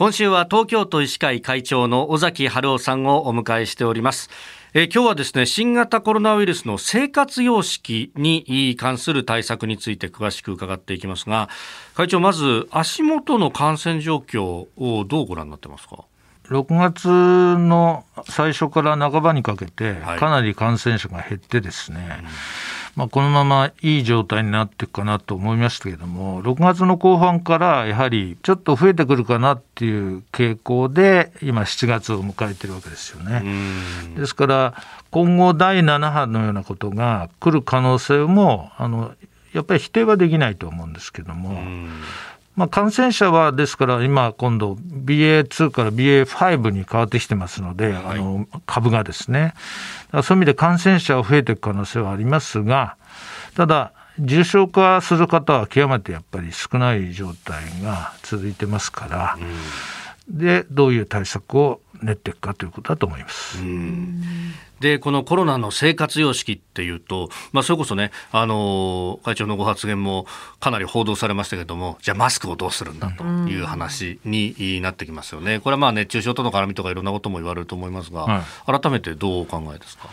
今週は東京都医師会会長の尾崎春夫さんをお迎えしております。え今日はですね新型コロナウイルスの生活様式に関する対策について詳しく伺っていきますが会長まず足元の感染状況をどうご覧になってますか？6月の最初から半ばにかけて、かなり感染者が減ってですね、うんまあ、このままいい状態になっていくかなと思いましたけれども、6月の後半からやはりちょっと増えてくるかなっていう傾向で、今、7月を迎えてるわけですよね。ですから、今後、第7波のようなことが来る可能性も、あのやっぱり否定はできないと思うんですけども。まあ、感染者はですから今、今度、BA.2 から BA.5 に変わってきてますので、はい、あの株がですね、そういう意味で感染者は増えていく可能性はありますが、ただ、重症化する方は極めてやっぱり少ない状態が続いてますから、うん、で、どういう対策を練っていくかということだと思います。でこのコロナの生活様式っていうと、まあ、それこそね、あの会長のご発言もかなり報道されましたけれども、じゃあ、マスクをどうするんだという話になってきますよね、これはまあ熱中症との絡みとかいろんなことも言われると思いますが、はい、改めてどうお考えですか？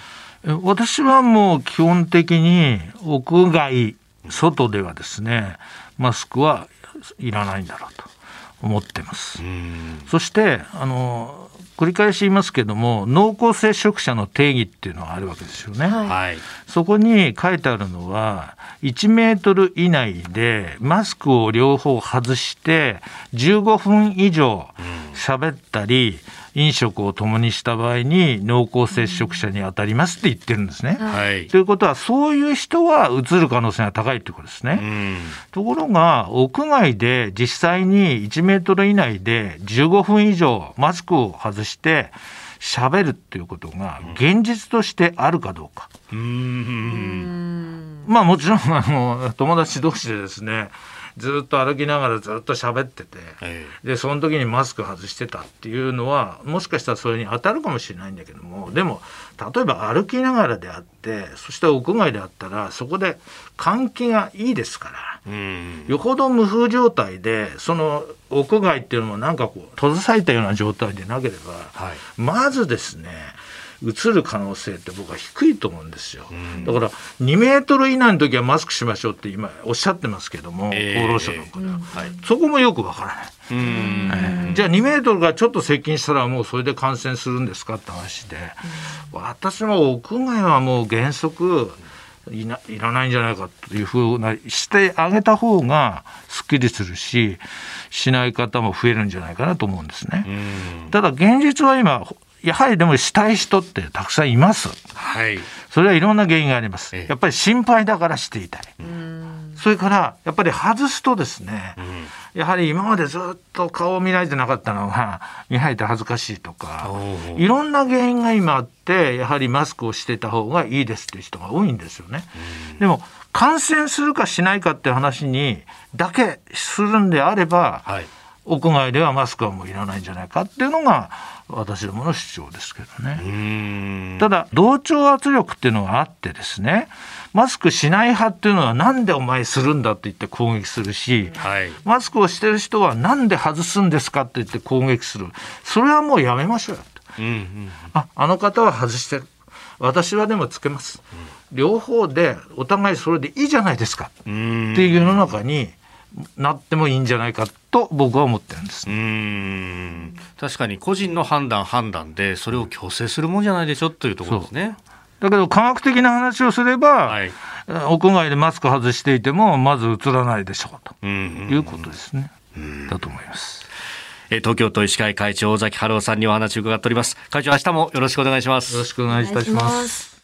私はもう基本的に屋外、外ではですね、マスクはいらないんだろうと思ってます。そしてあの繰り返し言いますけども、濃厚接触者の定義っていうのがあるわけですよね。はい、そこに書いてあるのは、1メートル以内でマスクを両方外して、15分以上喋ったり、飲食を共にした場合に濃厚接触者に当たりますって言ってるんですね。はい、ということは、そういう人はうつる可能性が高いということですね。ところが、屋外で実際に1メートル以内で15分以上マスクを外して、喋るっていうことが現実としてあるかどうか。うんまあもちろんあの友達同士でですねずっと歩きながらずっと喋ってて、でその時にマスク外してたっていうのはもしかしたらそれに当たるかもしれないんだけどもでも例えば歩きながらであってそして屋外であったらそこで換気がいいですから、よほど無風状態でその屋外っていうのもなんかこう閉ざされたような状態でなければ、はい、まずですねうつる可能性って僕は低いと思うんですよ。だから2メートル以内の時はマスクしましょうって今おっしゃってますけども、えー、厚労省の方、は。い、そこもよくわからない。えー、じゃあ2メートルがちょっと接近したらもうそれで感染するんですかって話で、私も屋外はもう原則いないらないんじゃないかというふうなしてあげた方がすっきりするししない方も増えるんじゃないかなと思うんですね。ただ現実は今やはりでもしたい人ってたくさんいます。はい。それはいろんな原因があります。やっぱり心配だからしていたい。それからやっぱり外すとですね、やはり今までずっと顔を見られてなかったのが見られて恥ずかしいとか、いろんな原因が今あって、やはりマスクをしてた方がいいですっていう人が多いんですよね。でも感染するかしないかって話にだけするんであれば、はい、屋外ではマスクはもういらないんじゃないかっていうのが私どもの主張ですけどね。ただ同調圧力っていうのがあってですねマスクしない派っていうのはなんでお前するんだって言って攻撃するし、はい、マスクをしてる人はなんで外すんですかって言って攻撃する。それはもうやめましょうよと、うんうん、ああの方は外してる。私はでもつけます、うん、両方でお互いそれでいいじゃないですかっていう世の中になってもいいんじゃないかと僕は思ってるんですうん確かに個人の判断判断でそれを強制するもんじゃないでしょというところですね。だけど科学的な話をすれば、はい、屋外でマスク外していてもまずうつらないでしょうということですね。だと思います。東京都医師会会長尾崎春夫さんにお話を伺っております。会長明日もよろしくお願いします。よろしくお願いいたします。